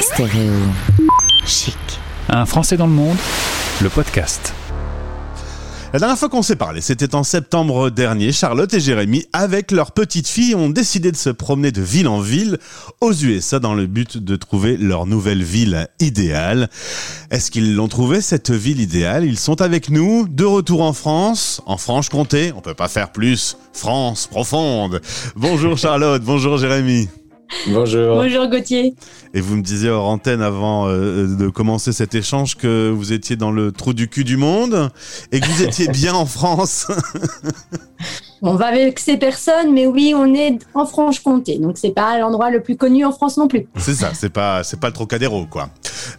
Stéréo chic. Un Français dans le monde, le podcast. La dernière fois qu'on s'est parlé, c'était en septembre dernier. Charlotte et Jérémy, avec leur petite fille, ont décidé de se promener de ville en ville aux USA dans le but de trouver leur nouvelle ville idéale. Est-ce qu'ils l'ont trouvé, cette ville idéale? Ils sont avec nous, de retour en France, en Franche-Comté. On peut pas faire plus. France profonde. Bonjour Charlotte, bonjour Jérémy. Bonjour. Bonjour Gauthier. Et vous me disiez hors antenne avant euh, de commencer cet échange que vous étiez dans le trou du cul du monde et que vous étiez bien en France. On va avec ces personnes, mais oui, on est en Franche-Comté, donc c'est pas l'endroit le plus connu en France non plus. C'est ça, c'est pas c'est pas le Trocadéro quoi.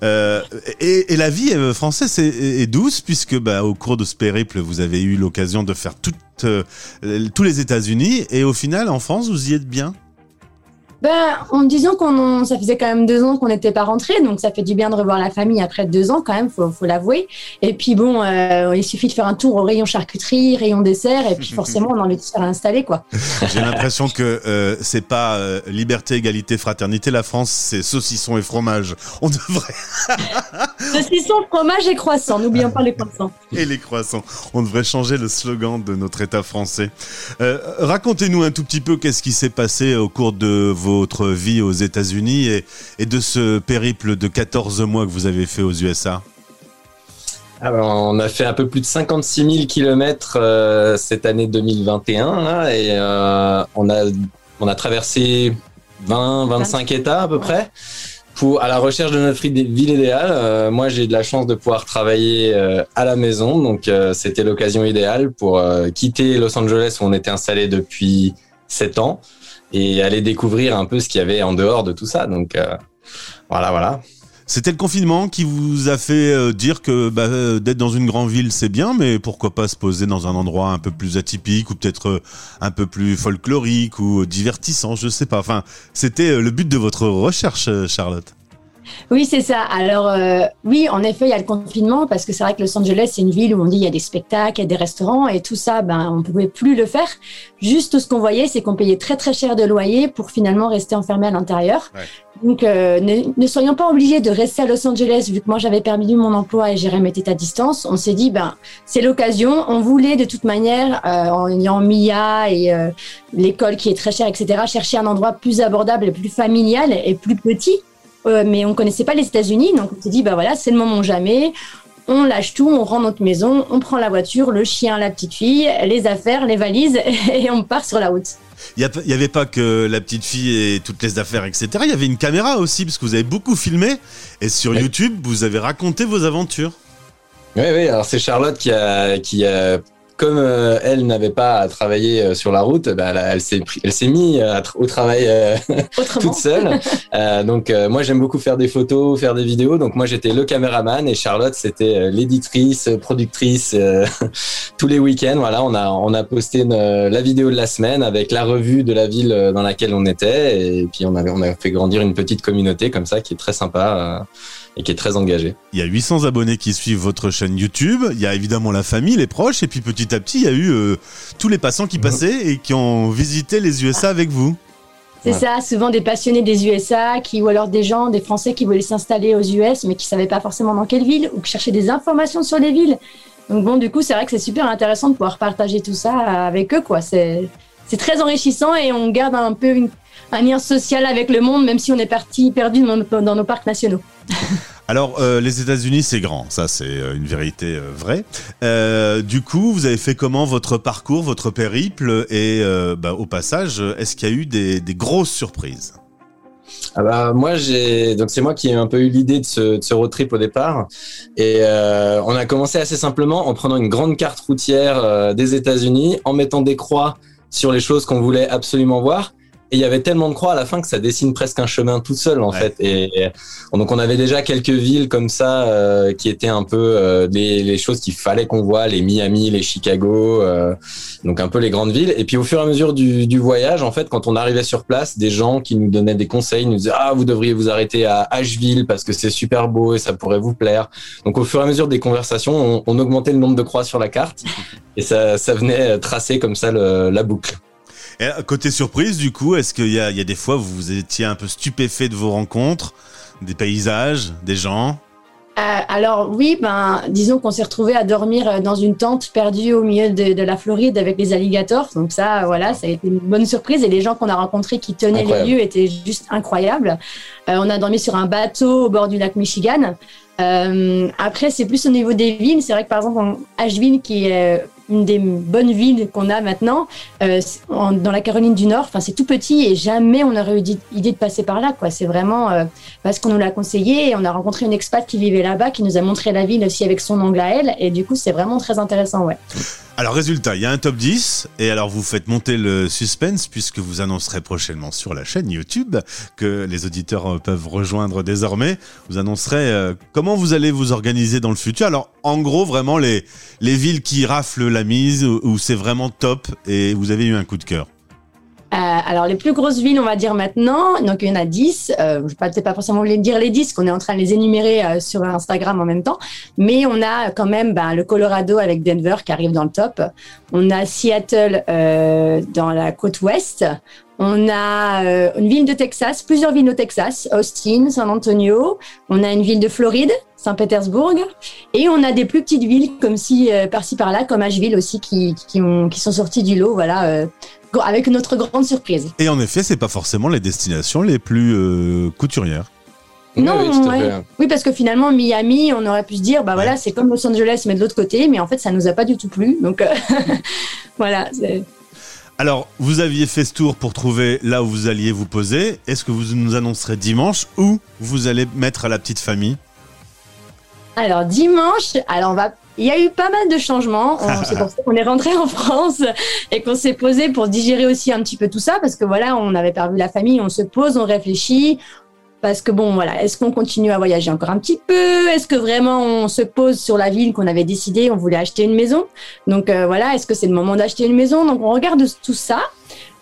Euh, et, et, la vie euh, française est, est, douce puisque bah, au cours de ce périple, vous avez eu l'occasion de faire toutes, euh, tous les États-Unis et au final en France, vous y êtes bien. Ben, en disant qu'on, ça faisait quand même deux ans qu'on n'était pas rentré, donc ça fait du bien de revoir la famille après deux ans quand même, faut, faut l'avouer. Et puis bon, euh, il suffit de faire un tour au rayon charcuterie, rayon dessert, et puis forcément on a envie de se faire installer quoi. J'ai l'impression que euh, c'est pas euh, liberté, égalité, fraternité. La France, c'est saucisson et fromage. On devrait. saucisson, fromage et croissant. N'oublions pas les croissants. Et les croissants. On devrait changer le slogan de notre État français. Euh, racontez-nous un tout petit peu qu'est-ce qui s'est passé au cours de vos votre vie aux États-Unis et, et, de ce périple de 14 mois que vous avez fait aux USA alors, on a fait un peu plus de 56 000 kilomètres euh, cette année 2021 là, et euh, on, a, on a traversé 20, 25 États à peu près pour, à la recherche de notre ville idéale. Euh, moi, j'ai de la chance de pouvoir travailler euh, à la maison, donc euh, c'était l'occasion idéale pour quitter Los Angeles où on était installé depuis 7 ans et aller découvrir un peu ce qu'il y avait en dehors de tout ça. Donc euh, voilà, voilà. C'était le confinement qui vous a fait euh, dire que bah, euh, d'être dans une grande ville c'est bien, mais pourquoi pas se poser dans un endroit un peu plus atypique ou peut-être un peu plus folklorique ou divertissant, je sais pas. Enfin, c'était le but de votre recherche, Charlotte. Oui, c'est ça. Alors, euh, oui, en effet, il y a le confinement parce que c'est vrai que Los Angeles, c'est une ville où on dit il y a des spectacles, il y a des restaurants et tout ça, ben, on pouvait plus le faire. Juste ce qu'on voyait, c'est qu'on payait très, très cher de loyer pour finalement rester enfermé à l'intérieur. Ouais. Donc, euh, ne, ne, soyons pas obligés de rester à Los Angeles, vu que moi, j'avais perdu mon emploi et Jérémy était à distance. On s'est dit, ben, c'est l'occasion. On voulait de toute manière, euh, en ayant Mia et euh, l'école qui est très chère, etc., chercher un endroit plus abordable et plus familial et plus petit euh, mais on connaissait pas les États-Unis, donc on s'est dit bah voilà, c'est le moment jamais. On lâche tout, on rend notre maison, on prend la voiture, le chien, la petite fille, les affaires, les valises et on part sur la route. Il n'y avait pas que la petite fille et toutes les affaires, etc. Il y avait une caméra aussi, parce que vous avez beaucoup filmé. Et sur. YouTube, vous avez raconté vos aventures. Oui, oui, alors c'est Charlotte qui a, qui a comme euh, elle n'avait pas à travailler euh, sur la route, bah, elle, elle s'est elle s'est mis euh, au travail toute seule. donc moi j'aime beaucoup faire des photos, faire des vidéos. Donc moi j'étais le caméraman et Charlotte c'était l'éditrice, productrice tous les week-ends. Voilà, on a on a posté une, la vidéo de la semaine avec la revue de la ville dans laquelle on était et puis on avait on a fait grandir une petite communauté comme ça qui est très sympa et qui est très engagé. Il y a 800 abonnés qui suivent votre chaîne YouTube. Il y a évidemment la famille, les proches, et puis petit à petit, il y a eu euh, tous les passants qui passaient et qui ont visité les USA avec vous. C'est ça, souvent des passionnés des USA, qui ou alors des gens, des Français qui voulaient s'installer aux US, mais qui savaient pas forcément dans quelle ville ou qui cherchaient des informations sur les villes. Donc bon, du coup, c'est vrai que c'est super intéressant de pouvoir partager tout ça avec eux, quoi. C'est c'est très enrichissant et on garde un peu une, un lien social avec le monde, même si on est parti perdu dans nos, dans nos parcs nationaux. Alors, euh, les États-Unis, c'est grand, ça c'est une vérité euh, vraie. Euh, du coup, vous avez fait comment votre parcours, votre périple Et euh, bah, au passage, est-ce qu'il y a eu des, des grosses surprises? Ah bah, moi j'ai donc c'est moi qui ai un peu eu l'idée de ce, de ce road trip au départ et euh, on a commencé assez simplement en prenant une grande carte routière euh, des États-Unis en mettant des croix sur les choses qu'on voulait absolument voir et il y avait tellement de croix à la fin que ça dessine presque un chemin tout seul en ouais. fait. Et, et, donc on avait déjà quelques villes comme ça euh, qui étaient un peu euh, les, les, choses qu'il fallait qu'on voit, les Miami, les Chicago, euh, donc un peu les grandes villes. Et puis au fur et à mesure du, du, voyage, en fait, quand on arrivait sur place, des gens qui nous donnaient des conseils, nous disaient ah vous devriez vous arrêter à Asheville parce que c'est super beau et ça pourrait vous plaire. Donc au fur et à mesure des conversations, on, on augmentait le nombre de croix sur la carte et ça, ça venait tracer comme ça le, la boucle. Et euh, côté surprise, du coup, est-ce qu'il y y a des fois où vous étiez un peu stupéfait de vos rencontres, des paysages, des gens? Euh, alors oui, ben disons qu'on s'est retrouvé à dormir euh, dans une tente perdue au milieu de, de la Floride avec les alligators. Donc ça, voilà, ça a été une bonne surprise. Et les gens qu'on a rencontrés qui tenaient Incroyable. les lieux étaient juste incroyables. Euh, on a dormi sur un bateau au bord du lac Michigan. Euh, après, c'est plus au niveau des villes. C'est vrai que par exemple, Asheville, qui est euh, une des bonnes villes qu'on a maintenant, euh, dans la Caroline du Nord, enfin c'est tout petit et jamais on aurait eu idée de passer par là. quoi. C'est vraiment euh, parce qu'on nous l'a conseillé et on a rencontré une expat qui vivait là-bas, qui nous a montré la ville aussi avec son angle à elle. Et du coup, c'est vraiment très intéressant. Ouais. Alors résultat, il y a un top 10 et alors vous faites monter le suspense puisque vous annoncerez prochainement sur la chaîne YouTube que les auditeurs euh, peuvent rejoindre désormais. Vous annoncerez euh, comment vous allez vous organiser dans le futur. Alors en gros vraiment les les villes qui raflent la mise où, où c'est vraiment top et vous avez eu un coup de cœur. Euh, alors, les plus grosses villes, on va dire maintenant, donc il y en a 10. Euh, je ne vais peut-être pas forcément vous les dire les 10, qu'on est en train de les énumérer euh, sur Instagram en même temps. Mais on a quand même ben, le Colorado avec Denver qui arrive dans le top. On a Seattle dans la côte ouest. On a une ville de Texas, plusieurs villes au Texas, Austin, San Antonio. On a une ville de Floride, Saint-Pétersbourg. Et on a des plus petites villes comme si par-ci par-là, comme Asheville aussi, qui, qui, ont, qui sont sorties du lot. Voilà. Avec notre grande surprise. Et en effet, c'est pas forcément les destinations les plus euh, couturières. Non, oui, ouais. fait. Oui, parce que finalement, Miami, on aurait pu se dire, bah voilà, c'est comme Los Angeles, mais de l'autre côté, mais en fait, ça nous a pas du tout plu. Donc, euh, voilà. Alors, vous aviez fait ce tour pour trouver là où vous alliez vous poser. Est-ce que vous nous annoncerez dimanche où vous allez mettre à la petite famille? Alors, dimanche, alors on va. Il y a eu pas mal de changements. On- C'est pour ça qu'on est rentré en France et qu'on s'est posé pour digérer aussi un petit peu tout ça, parce que voilà, on n'avait pas vu la famille, on se pose, on réfléchit. Parce que bon, voilà, est-ce qu'on continue à voyager encore un petit peu? Est-ce que vraiment on se pose sur la ville qu'on avait décidé On voulait acheter une maison? Donc euh, voilà, est-ce que c'est le moment d'acheter une maison? Donc on regarde tout ça.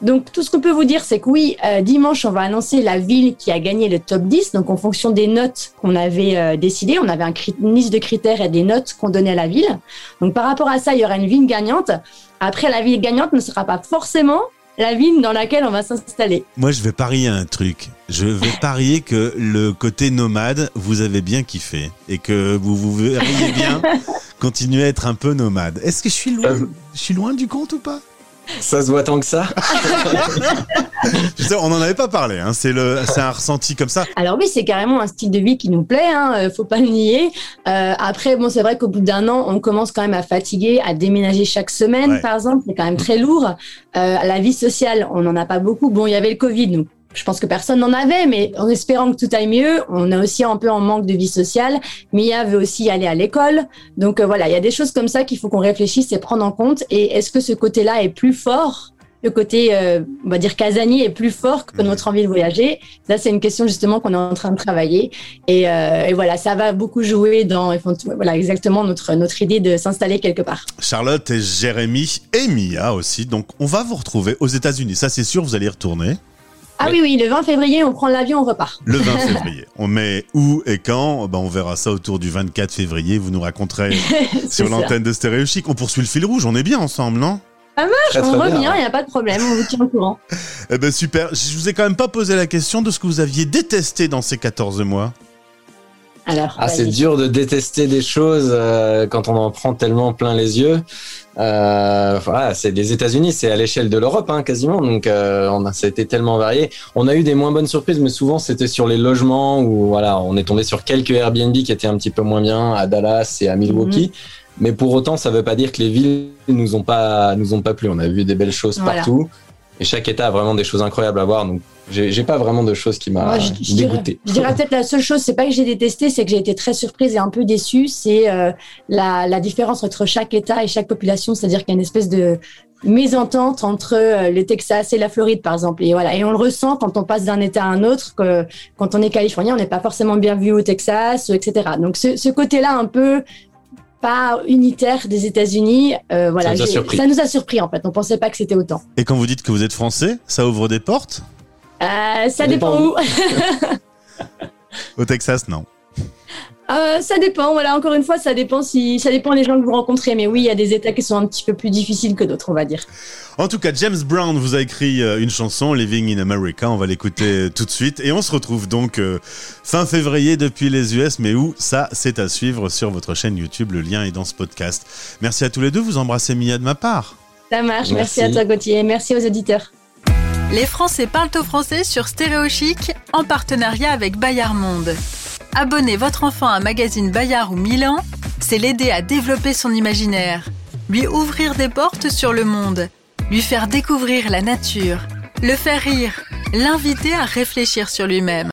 Donc tout ce qu'on peut vous dire, c'est que oui, euh, dimanche, on va annoncer la ville qui a gagné le top 10. Donc en fonction des notes qu'on avait euh, décidées, on avait un une liste de critères et des notes qu'on donnait à la ville. Donc par rapport à ça, il y aura une ville gagnante. Après, la ville gagnante ne sera pas forcément la ville dans laquelle on va s'installer. Moi, je vais parier un truc. Je vais parier que le côté nomade, vous avez bien kiffé et que vous vous verriez bien continuer à être un peu nomade. Est-ce que je suis loin, je suis loin du compte ou pas? Ça se voit tant que ça? Je sais, On n'en avait pas parlé. Hein. C'est le, c'est un ressenti comme ça. Alors oui, c'est carrément un style de vie qui nous plaît, hein, euh, faut pas le nier. Euh, après, bon, c'est vrai qu'au bout d'un an, on commence quand même à fatiguer, à déménager chaque semaine, Ouais. par exemple, c'est quand même très lourd. Euh, la vie sociale, on n'en a pas beaucoup. Bon, il y avait le Covid, donc je pense que personne n'en avait, mais en espérant que tout aille mieux, on est aussi un peu en manque de vie sociale. Mia veut aussi aller à l'école, donc euh, voilà, il y a des choses comme ça qu'il faut qu'on réfléchisse et prendre en compte. Et est-ce que ce côté-là est plus fort? Le côté, euh, on va dire, casanier est plus fort que Mhm. notre envie de voyager. Ça, c'est une question justement qu'on est en train de travailler. Et, euh, et voilà, ça va beaucoup jouer dans voilà, exactement notre, notre idée de s'installer quelque part. Charlotte et Jérémy et Mia aussi. Donc, on va vous retrouver aux États-Unis. Ça, c'est sûr, vous allez y retourner Ah oui, oui, le 20 février, on prend l'avion, on repart. le 20 février. On met où et quand ben, On verra ça autour du 24 février. Vous nous raconterez sur l'antenne de Stéréo Chic. On poursuit le fil rouge. On est bien ensemble, non? Très, On très revient, il bien. n'y a pas de problème, on vous tient au courant. Eh ben super. Je vous ai quand même pas posé la question de ce que vous aviez détesté dans ces 14 mois. Alors, Ah, c'est dur de détester des choses euh, quand on en prend tellement plein les yeux. Euh, voilà, c'est les États-Unis, c'est à l'échelle de l'Europe hein, quasiment, donc euh, on a, ça a été tellement varié. On a eu des moins bonnes surprises, mais souvent c'était sur les logements où voilà, on est tombé sur quelques Airbnb qui étaient un petit peu moins bien à Dallas et à Milwaukee. Mais pour autant, ça veut pas dire que les villes nous ont pas nous ont pas plu. On a vu des belles choses Voilà. partout, et chaque État a vraiment des choses incroyables à voir. Donc j'ai pas vraiment de choses qui m'a je, dirais, dégoûté. je dirais peut-être la seule chose, c'est pas que j'ai détesté, c'est que j'ai été très surprise et un peu déçue. C'est euh, la, la différence entre chaque État et chaque population, c'est-à-dire qu'il y a une espèce de mésentente entre euh, le Texas et la Floride, par exemple. Et voilà, et on le ressent quand on passe d'un État à un autre, que quand on est californien, on n'est pas forcément bien vu au Texas, etc. Donc ce, ce côté-là, un peu pas unitaire des États-Unis, euh, voilà, Ça nous a surpris. ça nous a surpris en fait. On pensait pas que c'était autant. Et quand vous dites que vous êtes français, ça ouvre des portes? Euh, ça, Ça dépend, dépend où. Au Texas, non. Euh, ça dépend, voilà, encore une fois, ça dépend si ça dépend des gens que vous rencontrez. Mais oui, il y a des États qui sont un petit peu plus difficiles que d'autres, on va dire. En tout cas, James Brown vous a écrit euh, une chanson, Living in America. On va l'écouter tout de suite. Et on se retrouve donc euh, fin février depuis les US. Mais où ça, c'est à suivre sur votre chaîne YouTube. Le lien est dans ce podcast. Merci à tous les deux. Vous embrassez Mia de ma part. Ça marche. Merci, Merci à toi, Gauthier. Merci aux auditeurs. Les Français parlent au français sur Stéréo Chic en partenariat avec Bayard Monde. Abonner votre enfant à un magazine Bayard ou Milan, c'est l'aider à développer son imaginaire, lui ouvrir des portes sur le monde, lui faire découvrir la nature, le faire rire, l'inviter à réfléchir sur lui-même.